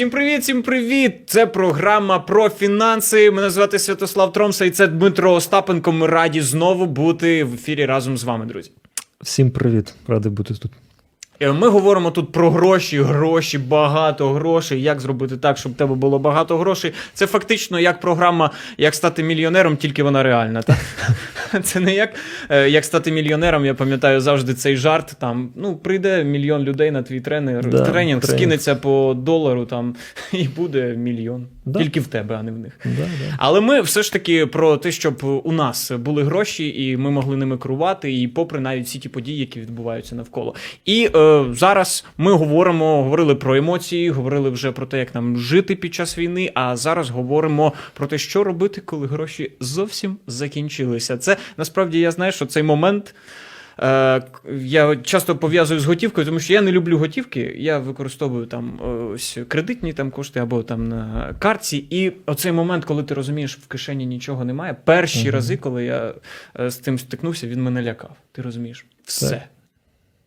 Всім привіт, всім привіт! Це програма про фінанси. Мене звати Святослав Тромса і це Дмитро Остапенко. Ми раді знову бути в ефірі разом з вами, друзі. Всім привіт, радий бути тут. Е, Ми говоримо тут про гроші, гроші, багато грошей. Як зробити так, щоб в тебе було багато грошей? Це фактично як програма Як стати мільйонером, тільки вона реальна. Так? Це не як е, як стати мільйонером. Я пам'ятаю завжди цей жарт. Там ну прийде мільйон людей на твій тренер, Да, тренінг, тренінг. скинеться по долару там і буде мільйон. Да. Тільки в тебе, а не в них. Да, да. Але ми все ж таки про те, щоб у нас були гроші, і ми могли ними керувати, і попри навіть всі ті події, які відбуваються навколо. І е, зараз ми говоримо, говорили про емоції, говорили вже про те, як нам жити під час війни. А зараз говоримо про те, що робити, коли гроші зовсім закінчилися. Це насправді я знаю, що цей момент. Е, Я часто пов'язую з готівкою, тому що я не люблю готівки. Я використовую там е, ось кредитні там кошти або там на картці. І оцей момент, коли ти розумієш, в кишені нічого немає. Перші Мгм. рази, коли я е, з тим стикнувся, він мене лякав. Ти розумієш? Все Так.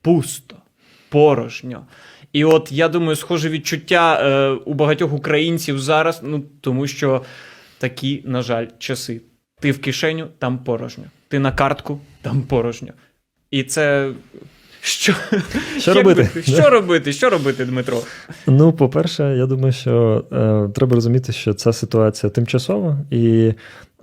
пусто, порожньо. І от я думаю, схоже відчуття е, у багатьох українців зараз, ну тому що такі, на жаль, часи. Ти в кишеню, там порожньо. Ти на картку, там порожньо. І це. Що, Що робити? би- Що робити? Що робити, Дмитро? Ну, по-перше, я думаю, що е, треба розуміти, що ця ситуація тимчасова, і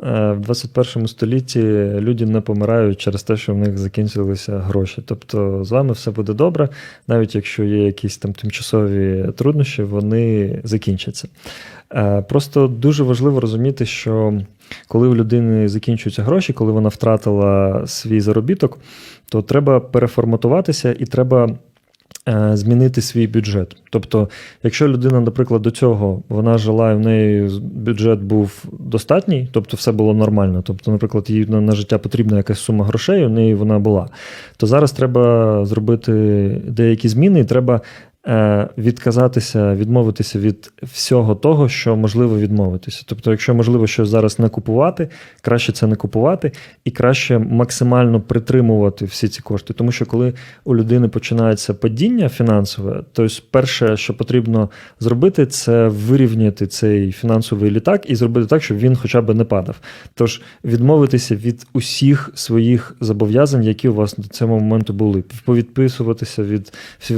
в 21 столітті люди не помирають через те, що в них закінчилися гроші. Тобто з вами все буде добре, навіть якщо є якісь там тимчасові труднощі, вони закінчаться. Е, просто дуже важливо розуміти, що коли у людини закінчуються гроші, коли вона втратила свій заробіток, то треба переформатуватися і треба е, змінити свій бюджет. Тобто, якщо людина, наприклад, до цього вона жила і в неї бюджет був достатній, тобто все було нормально. Тобто, наприклад, їй на, на життя потрібна якась сума грошей, у неї вона була. То зараз треба зробити деякі зміни, і треба. Е, Відказатися, відмовитися від всього того, що можливо відмовитися. Тобто, якщо можливо щось зараз не купувати, краще це не купувати, і краще максимально притримувати всі ці кошти. Тому що коли у людини починається падіння фінансове, то перше, що потрібно зробити, це вирівняти цей фінансовий літак і зробити так, щоб він хоча б не падав. Тож відмовитися від усіх своїх зобов'язань, які у вас до цього моменту були, повідписуватися від всі-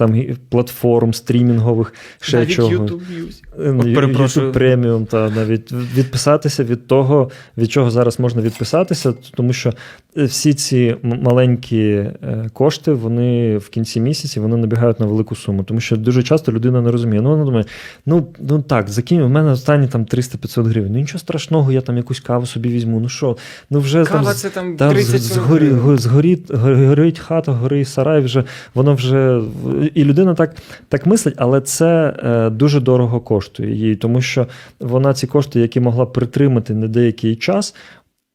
різноманітних там платформ, стрімінгових, ще Навіть чого. YouTube Music. Е, От, Ю- перепрошую. YouTube преміум, та навіть відписатися від того, від чого зараз можна відписатися, тому що е, всі ці маленькі е, кошти, вони в кінці місяці вони набігають на велику суму. Тому що дуже часто людина не розуміє. Ну, вона думає, ну, ну так, закинь, у мене останні там 300-500 гривень. Ну нічого страшного, я там якусь каву собі візьму. Ну що, ну вже Кава там. це там Там 30 згорі, го- згоріть, горить хата, горить сарай, вже воно вже. І людина так, так мислить, але це е, дуже дорого коштує їй, тому що вона ці кошти, які могла притримати на деякий час,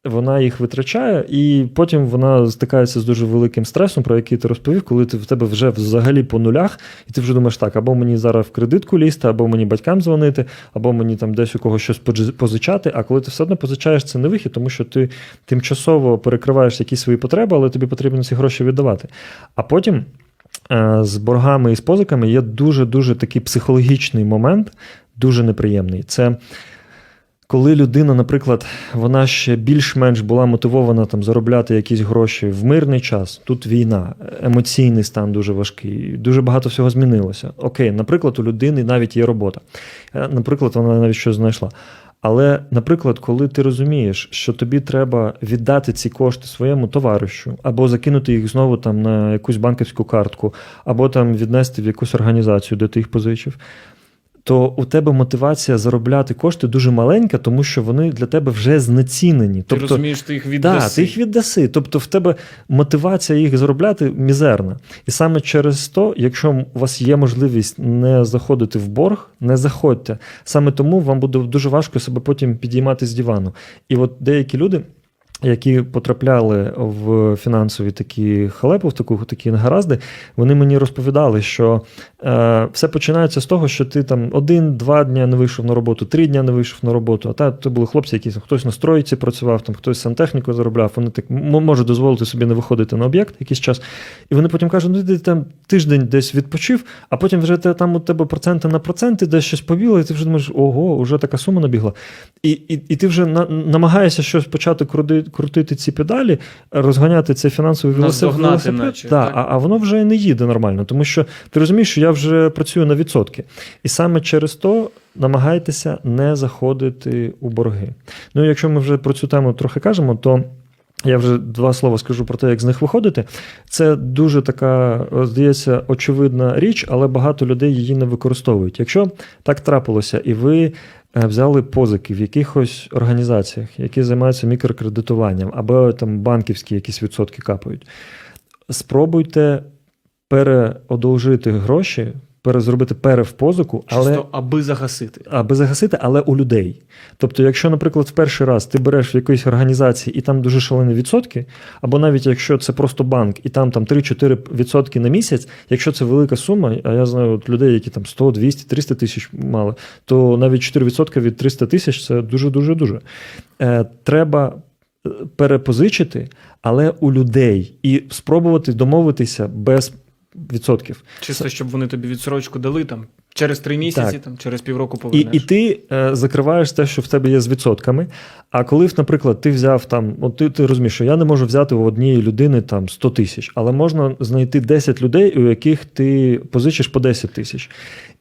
вона їх витрачає, і потім вона стикається з дуже великим стресом, про який ти розповів, коли ти в тебе вже взагалі по нулях, і ти вже думаєш, так, або мені зараз в кредитку лізти, або мені батькам дзвонити, або мені там десь у когось щось позичати. А коли ти все одно позичаєш, це не вихід, тому що ти тимчасово перекриваєш якісь свої потреби, але тобі потрібно ці гроші віддавати. А потім. Е, З боргами і з позиками є дуже-дуже такий психологічний момент, дуже неприємний. Це коли людина, наприклад, вона ще більш-менш була мотивована там заробляти якісь гроші в мирний час, тут війна, емоційний стан дуже важкий, дуже багато всього змінилося. Окей, наприклад, у людини навіть є робота. Е, Наприклад, вона навіть щось знайшла. Але, наприклад, коли ти розумієш, що тобі треба віддати ці кошти своєму товаришу, або закинути їх знову там на якусь банківську картку, або там віднести в якусь організацію, де ти їх позичив, то у тебе мотивація заробляти кошти дуже маленька, тому що вони для тебе вже знецінені. Ти розумієш, ти їх Да, віддаси. ти їх віддаси. Тобто в тебе мотивація їх заробляти мізерна. І саме через то, якщо у вас є можливість не заходити в борг, не заходьте. Саме тому вам буде дуже важко себе потім підіймати з дивану. І от деякі люди. Які потрапляли в фінансові такі халепи, в таку такі негаразди, вони мені розповідали, що Все починається з того, що ти там один-два дня не вийшов на роботу, три дня не вийшов на роботу. А та то були хлопці, які хтось на стройці працював, там хтось сантехніку заробляв. Вони так можуть дозволити собі не виходити на об'єкт якийсь час. І вони потім кажуть, ну ти там тиждень десь відпочив, а потім вже те, там у тебе проценти на проценти, десь щось побіло, і ти вже думаєш, ого, вже така сума набігла. І, і, і ти вже на, намагаєшся щось почати крути, крутити ці педалі, розганяти цей фінансовий велосипед. Наздогнати велосипед. наче, Да, так? а, а воно вже не їде нормально, тому що ти розумієш, що я вже працюю на відсотки. І саме через то намагайтеся не заходити у борги. Ну, якщо ми вже про цю тему трохи кажемо, то. Я вже два слова скажу про те, як з них виходити. Це дуже така, здається, очевидна річ, але багато людей її не використовують. Якщо так трапилося, і ви е, взяли позики в якихось організаціях, які займаються мікрокредитуванням, або там банківські якісь відсотки капають, спробуйте переодолжити гроші, перезробити перевпозику, але Чисто аби загасити. аби загасити, але у людей. Тобто, якщо, наприклад, в перший раз ти береш в якоїсь організації і там дуже шалені відсотки, або навіть якщо це просто банк, і там, там 3-4 відсотки на місяць, якщо це велика сума, а я знаю от людей, які там 100, 200, 300 тисяч мали, то навіть 4 відсотки від 300 тисяч це дуже-дуже дуже. Е, треба е, перепозичити, але у людей, і спробувати домовитися без відсотків. Чисто, щоб вони тобі відсрочку дали там через три місяці, Так. там через півроку І, повернеш. і ти е, закриваєш те, що в тебе є з відсотками. А коли, наприклад, ти взяв там, от ти, ти розумієш, що я не можу взяти у однієї людини там 100 тисяч, але можна знайти 10 людей, у яких ти позичиш по 10 тисяч.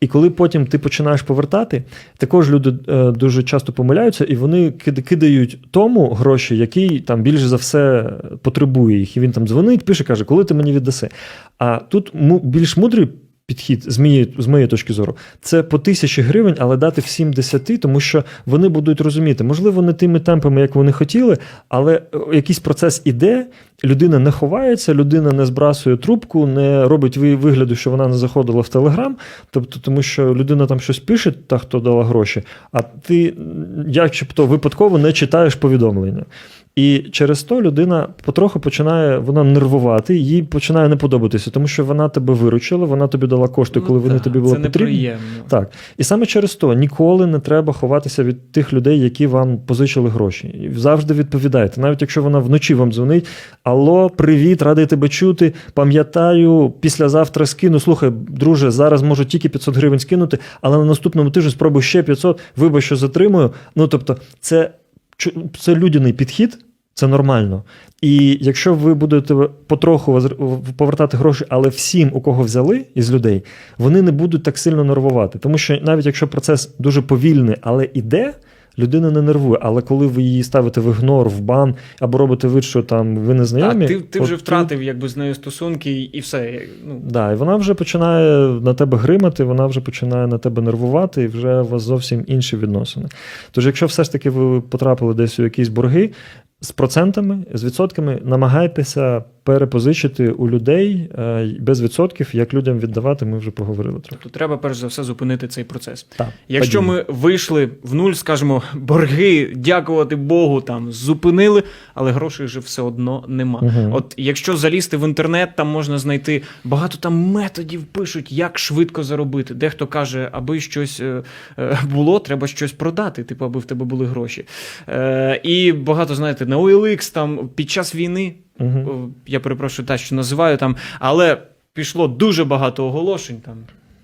І коли потім ти починаєш повертати, також люди е, дуже часто помиляються, і вони кид- кидають тому гроші, який там більше за все потребує їх. І він там дзвонить, пише, каже, коли ти мені віддаси. А тут більш мудрий підхід з моєї, з моєї точки зору, це по тисячі гривень, але дати всім десяти, тому що вони будуть розуміти, можливо, не тими темпами, як вони хотіли, але е, якийсь процес іде, людина не ховається, людина не збрасує трубку, не робить вигляду, що вона не заходила в Телеграм, тобто, тому що людина там щось пише, та хто дала гроші, а ти, м, начебто, випадково не читаєш повідомлення. І через то людина потроху починає вона нервувати, їй починає не подобатися, тому що вона тебе виручила, вона тобі дала кошти, коли Ну, вони так, тобі були це потрібні. неприємно. Так. І саме через то ніколи не треба ховатися від тих людей, які вам позичили гроші. І завжди відповідайте. Навіть якщо вона вночі вам дзвонить: Алло, привіт, радий тебе чути. Пам'ятаю, післязавтра скину. Слухай, друже, зараз можу тільки 500 гривень скинути, але на наступному тижні спробую ще 500, вибач, що затримую. Ну тобто, це, це людяний підхід. Це нормально. І якщо ви будете потроху повертати гроші, але всім, у кого взяли із людей, вони не будуть так сильно нервувати. Тому що навіть якщо процес дуже повільний, але іде, людина не нервує. Але коли ви її ставите в ігнор, в бан або робите вид, що там ви не А знайомі, ти, ти вже тут- втратив якби з нею стосунки і, і все. Ну, Да, і вона вже починає на тебе гримати, вона вже починає на тебе нервувати, і вже у вас зовсім інші відносини. Тож, якщо все ж таки ви потрапили десь у якісь борги з процентами, з відсотками, намагайтеся перепозичити у людей е, без відсотків, як людям віддавати, ми вже поговорили трохи. тобто треба перш за все зупинити цей процес. Так, Якщо падіння. ми вийшли в нуль, скажімо, борги, дякувати Богу, там зупинили, але грошей вже все одно нема. Мгм. От якщо залізти в інтернет, там можна знайти багато там методів пишуть, як швидко заробити. Дехто каже, аби щось е, е, було, треба щось продати, типу, аби в тебе були гроші. І багато знаєте, на OLX там під час війни. О, я перепрошую те, що називаю там, але пішло дуже багато оголошень там.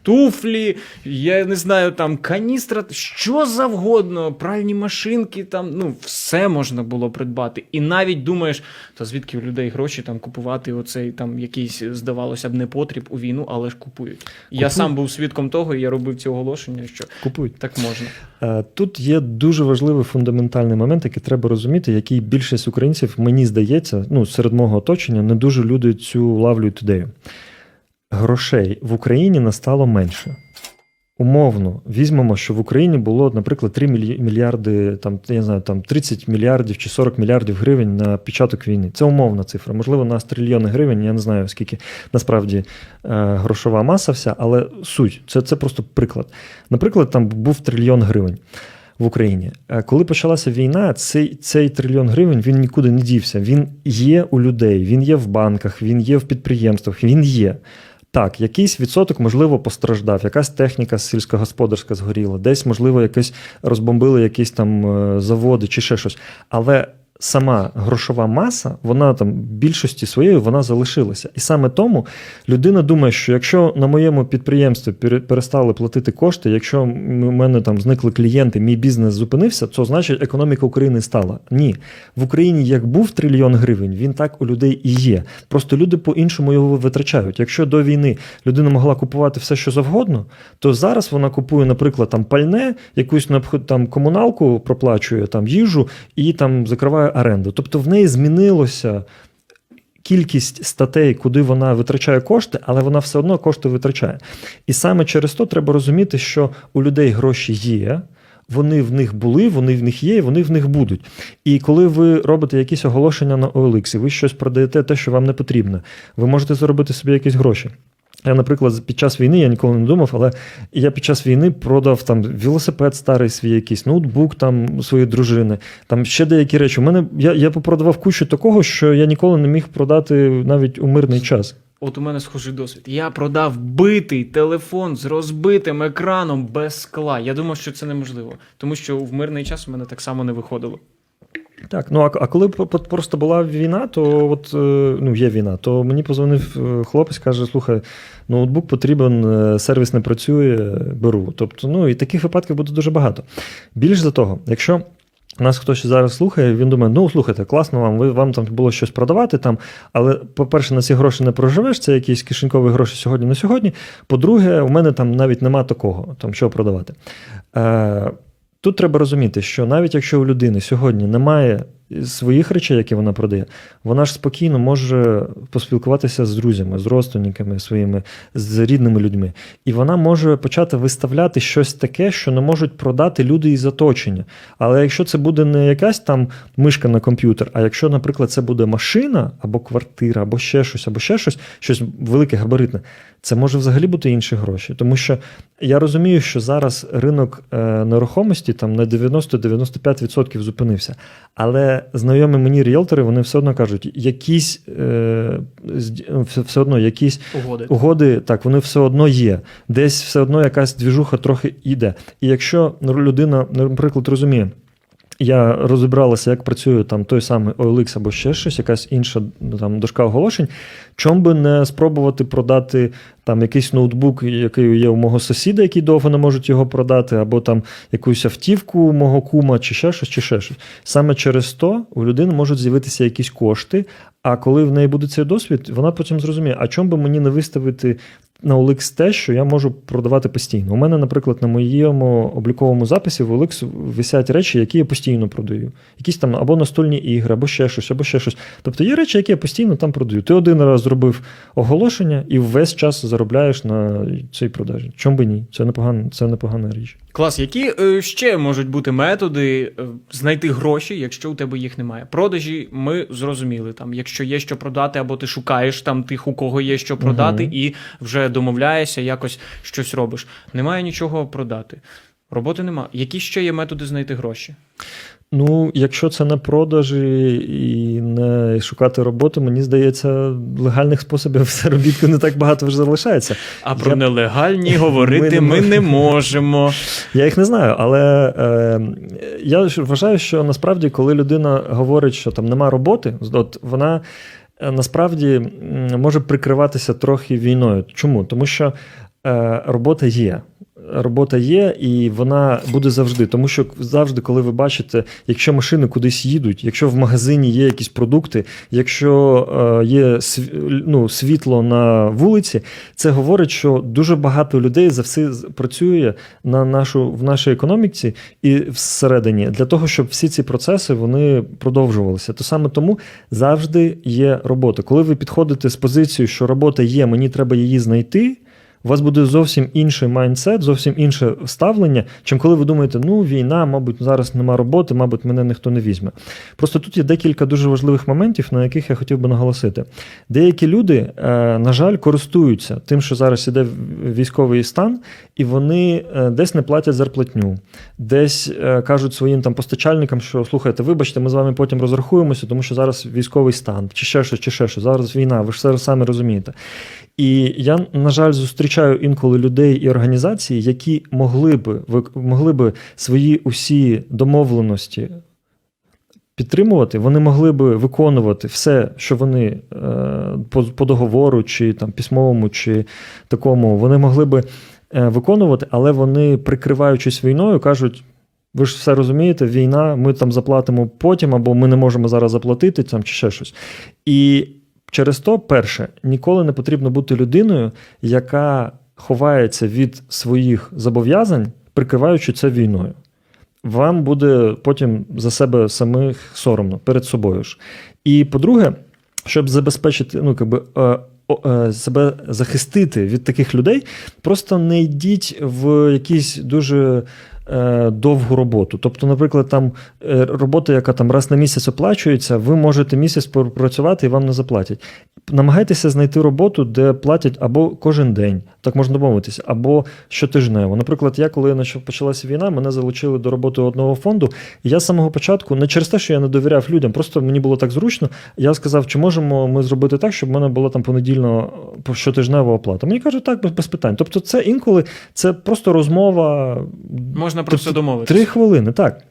Туфлі, я не знаю, там каністра, що завгодно, пральні машинки, там, ну, все можна було придбати. І навіть думаєш, то звідки у людей гроші там купувати оцей там якийсь, здавалося б, непотріб у війну, але ж купують. Я сам був свідком того, і я робив ці оголошення, що Купують. так можна. Е, Тут є дуже важливий фундаментальний момент, який треба розуміти, який більшість українців, мені здається, ну, серед мого оточення, не дуже люди цю лавлюють ідею. Грошей в Україні настало менше. Умовно, візьмемо, що в Україні було, наприклад, 3 мільй- мільярди, там, я знаю, там 30 мільярдів чи 40 мільярдів гривень на початок війни. Це умовна цифра. Можливо, на трильйони гривень, я не знаю, скільки насправді е, грошова маса вся, але суть це, це просто приклад. Наприклад, там був трильйон гривень в Україні. Е, Коли почалася війна, цей, цей трильйон гривень він нікуди не дівся. Він є у людей, він є в банках, він є в підприємствах, він є. Так, якийсь відсоток, можливо, постраждав, якась техніка сільськогосподарська згоріла, десь, можливо, якесь розбомбили якісь там е, заводи чи ще щось. Але сама грошова маса, вона там більшості своєї вона залишилася. І саме тому людина думає, що якщо на моєму підприємстві пере- перестали платити кошти, якщо у мене там зникли клієнти, мій бізнес зупинився, то значить економіка України стала. Ні, в Україні як був трильйон гривень, він так у людей і є. Просто люди по-іншому його витрачають. Якщо до війни людина могла купувати все, що завгодно, то зараз вона купує, наприклад, там пальне, якусь там комуналку проплачує, там їжу і там закриває оренду. Тобто в неї змінилося. Кількість статей, куди вона витрачає кошти, але вона все одно кошти витрачає. І саме через то треба розуміти, що у людей гроші є, вони в них були, вони в них є, і вони в них будуть. І коли ви робите якісь оголошення на OLX, ви щось продаєте те, що вам не потрібно, ви можете заробити собі якісь гроші. Я, наприклад, під час війни я ніколи не думав, але я під час війни продав там велосипед старий свій якийсь, ноутбук там своєї дружини, там ще деякі речі. У мене я, я попродавав кучу такого, що я ніколи не міг продати навіть у мирний час. От у мене схожий досвід. Я продав битий телефон з розбитим екраном без скла. Я думав, що це неможливо, тому що в мирний час у мене так само не виходило. Так, ну а, коли просто була війна, то от е, ну є війна, то мені позвонив е, хлопець, каже: слухай, ноутбук потрібен, е, сервіс не працює, беру. Тобто, ну і таких випадків буде дуже багато. Більш за того, якщо. Нас хтось зараз слухає, він думає, ну слухайте, класно вам, ви вам там було щось продавати там, але, по-перше, на ці гроші не проживеш, це якісь кишенькові гроші сьогодні на сьогодні. По-друге, у мене там навіть нема такого, там що продавати. Тут треба розуміти, що навіть якщо у людини сьогодні немає своїх речей, які вона продає, вона ж спокійно може поспілкуватися з друзями, з родственниками своїми, з рідними людьми. І вона може почати виставляти щось таке, що не можуть продати люди із оточення. Але якщо це буде не якась там мишка на комп'ютер, а якщо, наприклад, це буде машина або квартира, або ще щось, або ще щось, щось велике, габаритне, це може взагалі бути інші гроші. Тому що я розумію, що зараз ринок е, нерухомості там на 90-95% зупинився. Але знайомі мені ріелтори, вони все одно кажуть, якісь е, ну, все, одно якісь Угоди. угоди, так, вони все одно є. Десь все одно якась двіжуха трохи йде. І якщо людина, наприклад, розуміє, я розібралася, як працює там той самий OLX або ще щось, якась інша ну, там дошка оголошень. Чом би не спробувати продати там якийсь ноутбук, який є у мого сусіда, який довго не можуть його продати, або там якусь автівку мого кума, чи ще щось, чи ще щось. Саме через то у людини можуть з'явитися якісь кошти. А коли в неї буде цей досвід, вона потім зрозуміє, а чому би мені не виставити на OLX те, що я можу продавати постійно. У мене, наприклад, на моєму обліковому записі в OLX висять речі, які я постійно продаю. Якісь там або настольні ігри, або ще щось, або ще щось. Тобто є речі, які я постійно там продаю. Ти один раз зробив оголошення і весь час заробляєш на цій продажі. Чому би ні? Це непогана, це непогана річ. Клас, які е, ще можуть бути методи е, знайти гроші, якщо у тебе їх немає? Продажі ми зрозуміли. Там, якщо є що продати, або ти шукаєш там тих, у кого є що продати, угу. і вже домовляєшся, якось щось робиш. Немає нічого продати. Роботи немає. Які ще є методи знайти гроші? Ну, якщо це не продажі і не шукати роботу, мені здається, легальних способів заробітку не так багато вже залишається. А про Я- нелегальні говорити Ми ми не не можемо. Я їх не знаю, але е, я вважаю, що насправді, коли людина говорить, що там нема роботи, от вона е, насправді може прикриватися трохи війною. Чому? Тому що е, робота є. Робота є, і вона буде завжди. Тому що завжди, коли ви бачите, якщо машини кудись їдуть, якщо в магазині є якісь продукти, якщо е, є ну, світло на вулиці, це говорить, що дуже багато людей за все працює на нашу в нашій економіці і всередині для того, щоб всі ці процеси вони продовжувалися. То саме тому завжди є робота. Коли ви підходите з позицією, що робота є, мені треба її знайти. У вас буде зовсім інший майндсет, зовсім інше ставлення, чим коли ви думаєте, ну війна, мабуть, зараз нема роботи, мабуть, мене ніхто не візьме. Просто тут є декілька дуже важливих моментів, на яких я хотів би наголосити. Деякі люди, е, на жаль, користуються тим, що зараз іде військовий стан, і вони е, десь не платять зарплатню, десь е, кажуть своїм там постачальникам, що слухайте, вибачте, ми з вами потім розрахуємося, тому що зараз військовий стан, чи ще щось, чи ще щось. Зараз війна, ви ж все самі розумієте. І я, на жаль, зустрічаю інколи людей і організації, які могли би, могли би свої усі домовленості підтримувати, вони могли би виконувати все, що вони е, по, по договору, чи там письмовому, чи такому, вони могли би е, виконувати, але вони, прикриваючись війною, кажуть. Ви ж все розумієте, війна, ми там заплатимо потім, або ми не можемо зараз заплатити там, чи ще щось. І через то, перше, ніколи не потрібно бути людиною, яка ховається від своїх зобов'язань, прикриваючи це війною вам буде потім за себе самих соромно перед собою ж. І по-друге, щоб забезпечити, ну якби. Е, е, себе захистити від таких людей, просто не йдіть в якісь дуже Е, довгу роботу. Тобто, наприклад, там е, робота, яка там раз на місяць оплачується, ви можете місяць попрацювати і вам не заплатять. Намагайтеся знайти роботу, де платять або кожен день, так можна домовитися, або щотижнево. Наприклад, я коли почалася війна, мене залучили до роботи одного фонду, і я з самого початку, не через те, що я не довіряв людям, просто мені було так зручно. Я сказав, чи можемо ми зробити так, щоб в мене була там понедільно щотижнева оплата. Мені кажуть, так, без, питань. Тобто, це інколи це просто розмова. Можна просто тобто, домовитися. Три хвилини, так.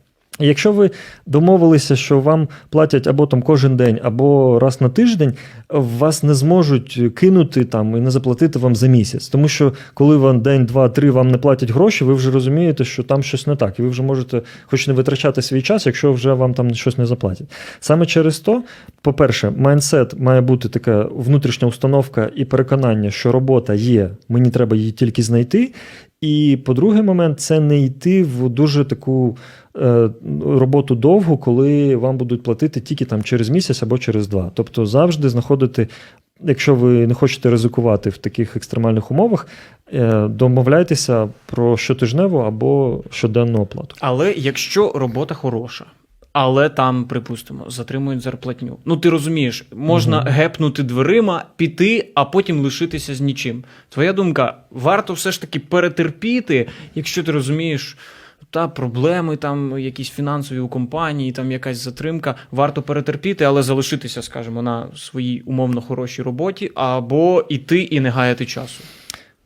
Якщо ви домовилися, що вам платять або там кожен день, або раз на тиждень, вас не зможуть кинути там і не заплатити вам за місяць. Тому що коли вам день, два, три вам не платять гроші, ви вже розумієте, що там щось не так, і ви вже можете, хоч не витрачати свій час, якщо вже вам там щось не заплатять. Саме через то, по-перше, майндсет має бути така внутрішня установка і переконання, що робота є, мені треба її тільки знайти. І по-другий момент це не йти в дуже таку е, роботу довгу, коли вам будуть платити тільки там через місяць або через два. Тобто завжди знаходити, якщо ви не хочете ризикувати в таких екстремальних умовах, е, домовляйтеся про щотижневу або щоденну оплату. Але якщо робота хороша. Але там, припустимо, затримують зарплатню. Ну ти розумієш, можна угу. гепнути дверима, піти, а потім лишитися з нічим. Твоя думка, варто все ж таки перетерпіти, якщо ти розумієш. Та проблеми там якісь фінансові у компанії, там якась затримка. Варто перетерпіти, але залишитися, скажімо, на своїй умовно хорошій роботі, або іти і не гаяти часу.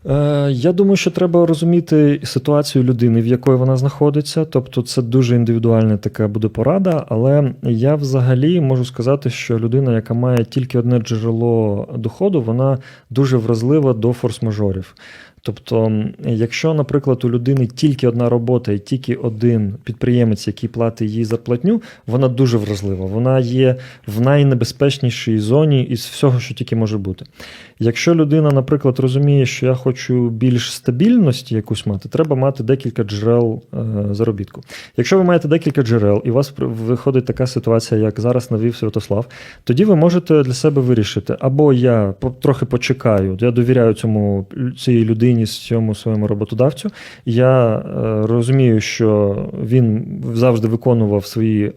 Е, я думаю, що треба розуміти ситуацію людини, в якої вона знаходиться. Тобто, це дуже індивідуальна така буде порада. Але я взагалі можу сказати, що людина, яка має тільки одне джерело доходу, вона дуже вразлива до форс-мажорів. Тобто, якщо, наприклад, у людини тільки одна робота і тільки один підприємець, який платить їй зарплатню, вона дуже вразлива. Вона є в найнебезпечнішій зоні із всього, що тільки може бути. Якщо людина, наприклад, розуміє, що я хочу більш стабільності якусь мати, треба мати декілька джерел е, заробітку. Якщо ви маєте декілька джерел, і у вас виходить така ситуація, як зараз навів Святослав, тоді ви можете для себе вирішити, або я трохи почекаю, я довіряю цьому цій людині, цьому своєму роботодавцю. Я е, розумію, що він завжди виконував свої е,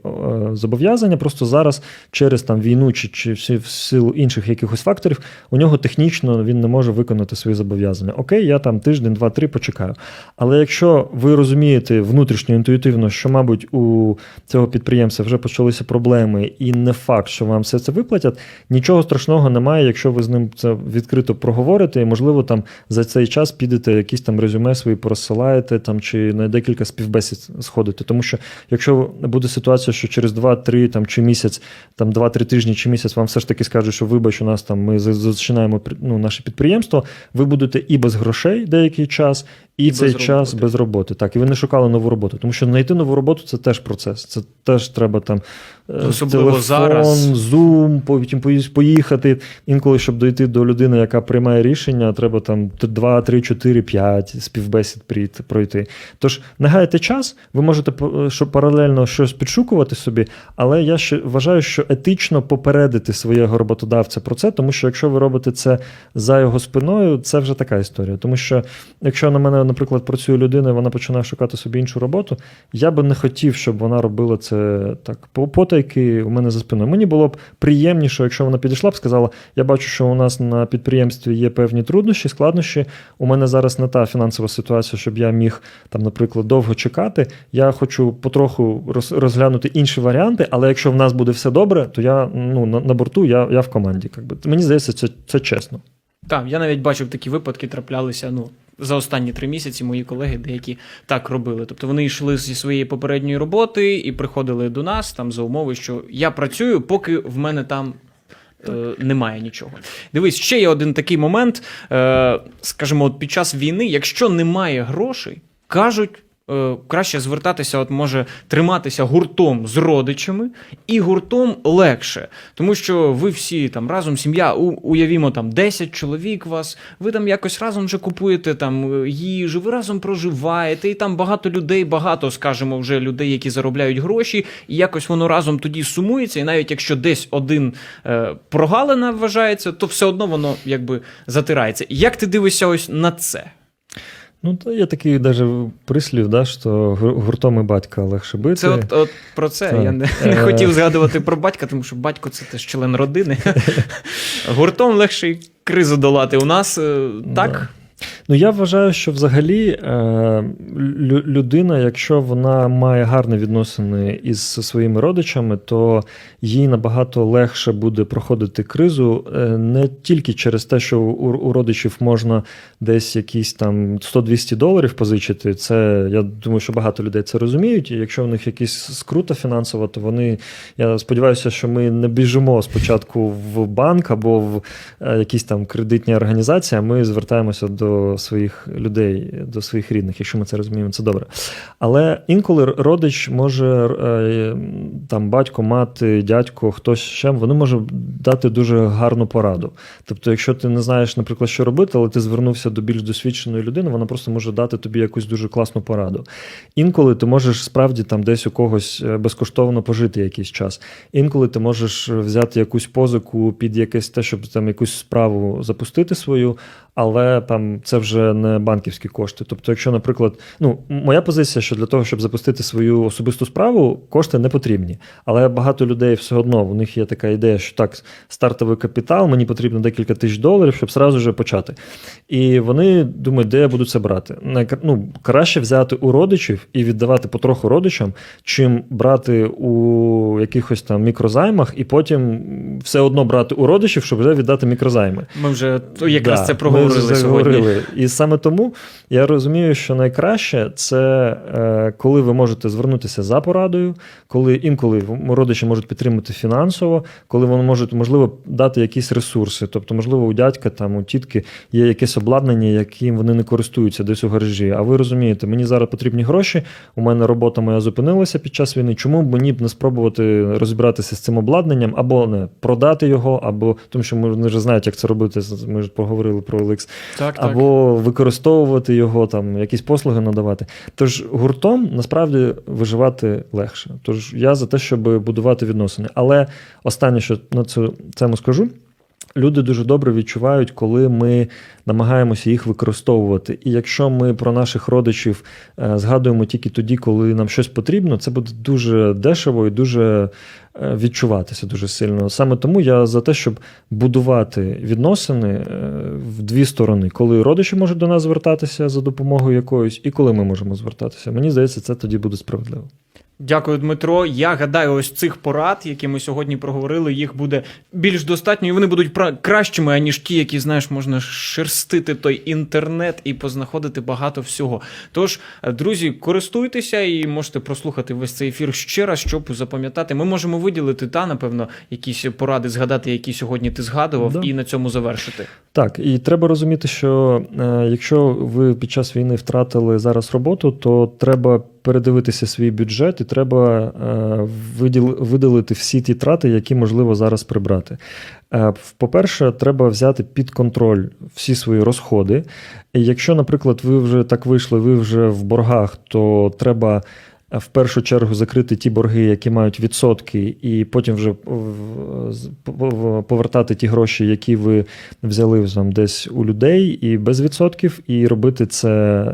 зобов'язання, просто зараз через там війну чи, чи в силу інших якихось факторів у нього технічно він не може виконати свої зобов'язання. Окей, я там тиждень, два-три почекаю. Але якщо ви розумієте внутрішньо інтуїтивно, що, мабуть, у цього підприємця вже почалися проблеми, і не факт, що вам все це виплатять, нічого страшного немає, якщо ви з ним це відкрито проговорите, і, можливо, там за цей час підете якісь там резюме свої порозсилаєте там чи на декілька співбесід сходите. Тому що якщо буде ситуація, що через 2-3 там чи місяць, там 2-3 тижні чи місяць вам все ж таки скажуть, що вибач, у нас там ми зачинаємо ну, наше підприємство, ви будете і без грошей деякий час, і, і цей без час роботи. без роботи. Так, і ви не шукали нову роботу. Тому що знайти нову роботу це теж процес. Це теж треба там Особливо телефон, зараз. Zoom, потім поїхати. Інколи, щоб дойти до людини, яка приймає рішення, треба там 2, 3, 4, 5 співбесід пройти. Тож не гайте час, ви можете щоб паралельно щось підшукувати собі, але я ще вважаю, що етично попередити своєго роботодавця про це, тому що якщо ви робите це за його спиною, це вже така історія. Тому що якщо на мене наприклад, працює людина, вона починає шукати собі іншу роботу. Я би не хотів, щоб вона робила це так потайки у мене за спиною. Мені було б приємніше, якщо вона підійшла б, сказала: я бачу, що у нас на підприємстві є певні труднощі, складнощі. У мене зараз не та фінансова ситуація, щоб я міг там, наприклад, довго чекати. Я хочу потроху розглянути інші варіанти, але якщо в нас буде все добре, то я ну на борту, я я в команді. Якби. Мені здається, це, це чесно. Так, я навіть бачив такі випадки, траплялися ну, за останні три місяці мої колеги деякі так робили. Тобто вони йшли зі своєї попередньої роботи і приходили до нас там за умови, що я працюю, поки в мене там. е, Немає нічого. Дивись, ще є один такий момент. Е, скажімо, от під час війни, якщо немає грошей, кажуть, е, краще звертатися, от може триматися гуртом з родичами, і гуртом легше. Тому що ви всі там разом, сім'я, уявімо, там 10 чоловік вас, ви там якось разом вже купуєте там е, їжу, ви разом проживаєте, і там багато людей, багато, скажімо, вже людей, які заробляють гроші, і якось воно разом тоді сумується. І навіть якщо десь один е, прогалина вважається, то все одно воно якби затирається. Як ти дивишся ось на це? Ну, то є такий даже прислів, да, що гур- гуртом і батька легше бити. Це от, от про це Так. я не, не хотів згадувати про батька, тому що батько це теж член родини. Гуртом легше кризу долати. У нас е, так. Ну, я вважаю, що взагалі е, людина, якщо вона має гарні відносини із своїми родичами, то їй набагато легше буде проходити кризу е, не тільки через те, що у, у родичів можна десь якісь там 100-200 доларів позичити. Це я думаю, що багато людей це розуміють. І якщо в них якісь скрута фінансова, то вони я сподіваюся, що ми не біжимо спочатку в банк або в е, якісь там кредитні організації, а ми звертаємося до своїх людей, до своїх рідних, якщо ми це розуміємо, це добре. Але інколи родич може е, там батько, мати, дядько, хтось ще, вони можуть дати дуже гарну пораду. Тобто, якщо ти не знаєш, наприклад, що робити, але ти звернувся до більш досвідченої людини, вона просто може дати тобі якусь дуже класну пораду. Інколи ти можеш справді там десь у когось е, безкоштовно пожити якийсь час. Інколи ти можеш взяти якусь позику під якесь те, щоб там якусь справу запустити свою, але там це вже не банківські кошти. Тобто, якщо, наприклад, ну моя позиція, що для того, щоб запустити свою особисту справу, кошти не потрібні. Але багато людей все одно у них є така ідея, що так, стартовий капітал, мені потрібно декілька тисяч доларів, щоб сразу же почати. І вони думають, де я буду це брати. Ну, краще взяти у родичів і віддавати потроху родичам, чим брати у якихось там мікрозаймах, і потім все одно брати у родичів, щоб вже віддати мікрозайми. Ми вже якраз Да, це ми проговорили вже сьогодні. І саме тому я розумію, що найкраще це е, коли ви можете звернутися за порадою, коли інколи в- родичі можуть підтримати фінансово, коли вони можуть, можливо, дати якісь ресурси. Тобто, можливо, у дядька там у тітки є якесь обладнання, яким вони не користуються десь у гаражі. А ви розумієте, мені зараз потрібні гроші, у мене робота моя зупинилася під час війни. Чому б мені б не спробувати розібратися з цим обладнанням, або не продати його, або тому, що ми вже знають, як це робити. Ми ж поговорили про OLX, Так, так. або використовувати його, там якісь послуги надавати. Тож гуртом насправді виживати легше. Тож я за те, щоб будувати відносини. Але останнє, що на цю тему скажу. Люди дуже добре відчувають, коли ми намагаємося їх використовувати. І якщо ми про наших родичів е, згадуємо тільки тоді, коли нам щось потрібно, це буде дуже дешево і дуже е, відчуватися дуже сильно. Саме тому я за те, щоб будувати відносини е, в дві сторони, коли родичі можуть до нас звертатися за допомогою якоюсь, і коли ми можемо звертатися. Мені здається, це тоді буде справедливо. Дякую, Дмитро. Я гадаю, ось цих порад, які ми сьогодні проговорили, їх буде більш достатньо, і вони будуть пра- кращими, аніж ті, які знаєш, можна шерстити той інтернет і познаходити багато всього. Тож, е, друзі, користуйтеся і можете прослухати весь цей ефір ще раз, щоб запам'ятати. Ми можемо виділити та, напевно, якісь поради, згадати, які сьогодні ти згадував, Да. і на цьому завершити. Так, і треба розуміти, що е, якщо ви під час війни втратили зараз роботу, то треба передивитися свій бюджет і треба виділити видалити всі ті трати, які можливо зараз прибрати. Е, по-перше, треба взяти під контроль всі свої розходи. І якщо, наприклад, ви вже так вийшли, ви вже в боргах, то треба. В першу чергу закрити ті борги, які мають відсотки, і потім вже повертати ті гроші, які ви взяли там десь у людей, і без відсотків, і робити це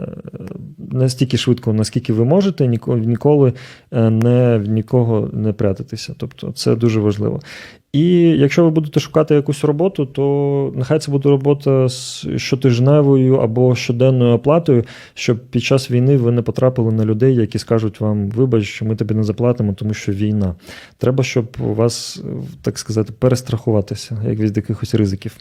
настільки швидко, наскільки ви можете, ніко- ніколи е, не в нікого не прятатися. Тобто це дуже важливо. І якщо ви будете шукати якусь роботу, то нехай це буде робота з щотижневою або щоденною оплатою, щоб під час війни ви не потрапили на людей, які скажуть вам, вибач, що ми тобі не заплатимо, тому що війна. Треба, щоб у вас, так сказати, перестрахуватися, як від якихось ризиків.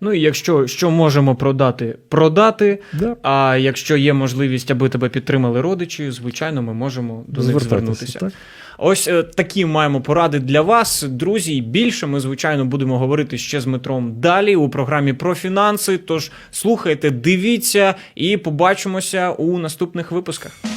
Ну і якщо що можемо продати, продати. Да. А якщо є можливість, аби тебе підтримали родичі, звичайно, ми можемо до них звернутися. так? Ось е, такі маємо поради для вас, друзі. І Більше ми, звичайно, будемо говорити ще з Дмитром далі у програмі про фінанси. Тож слухайте, дивіться і побачимося у наступних випусках.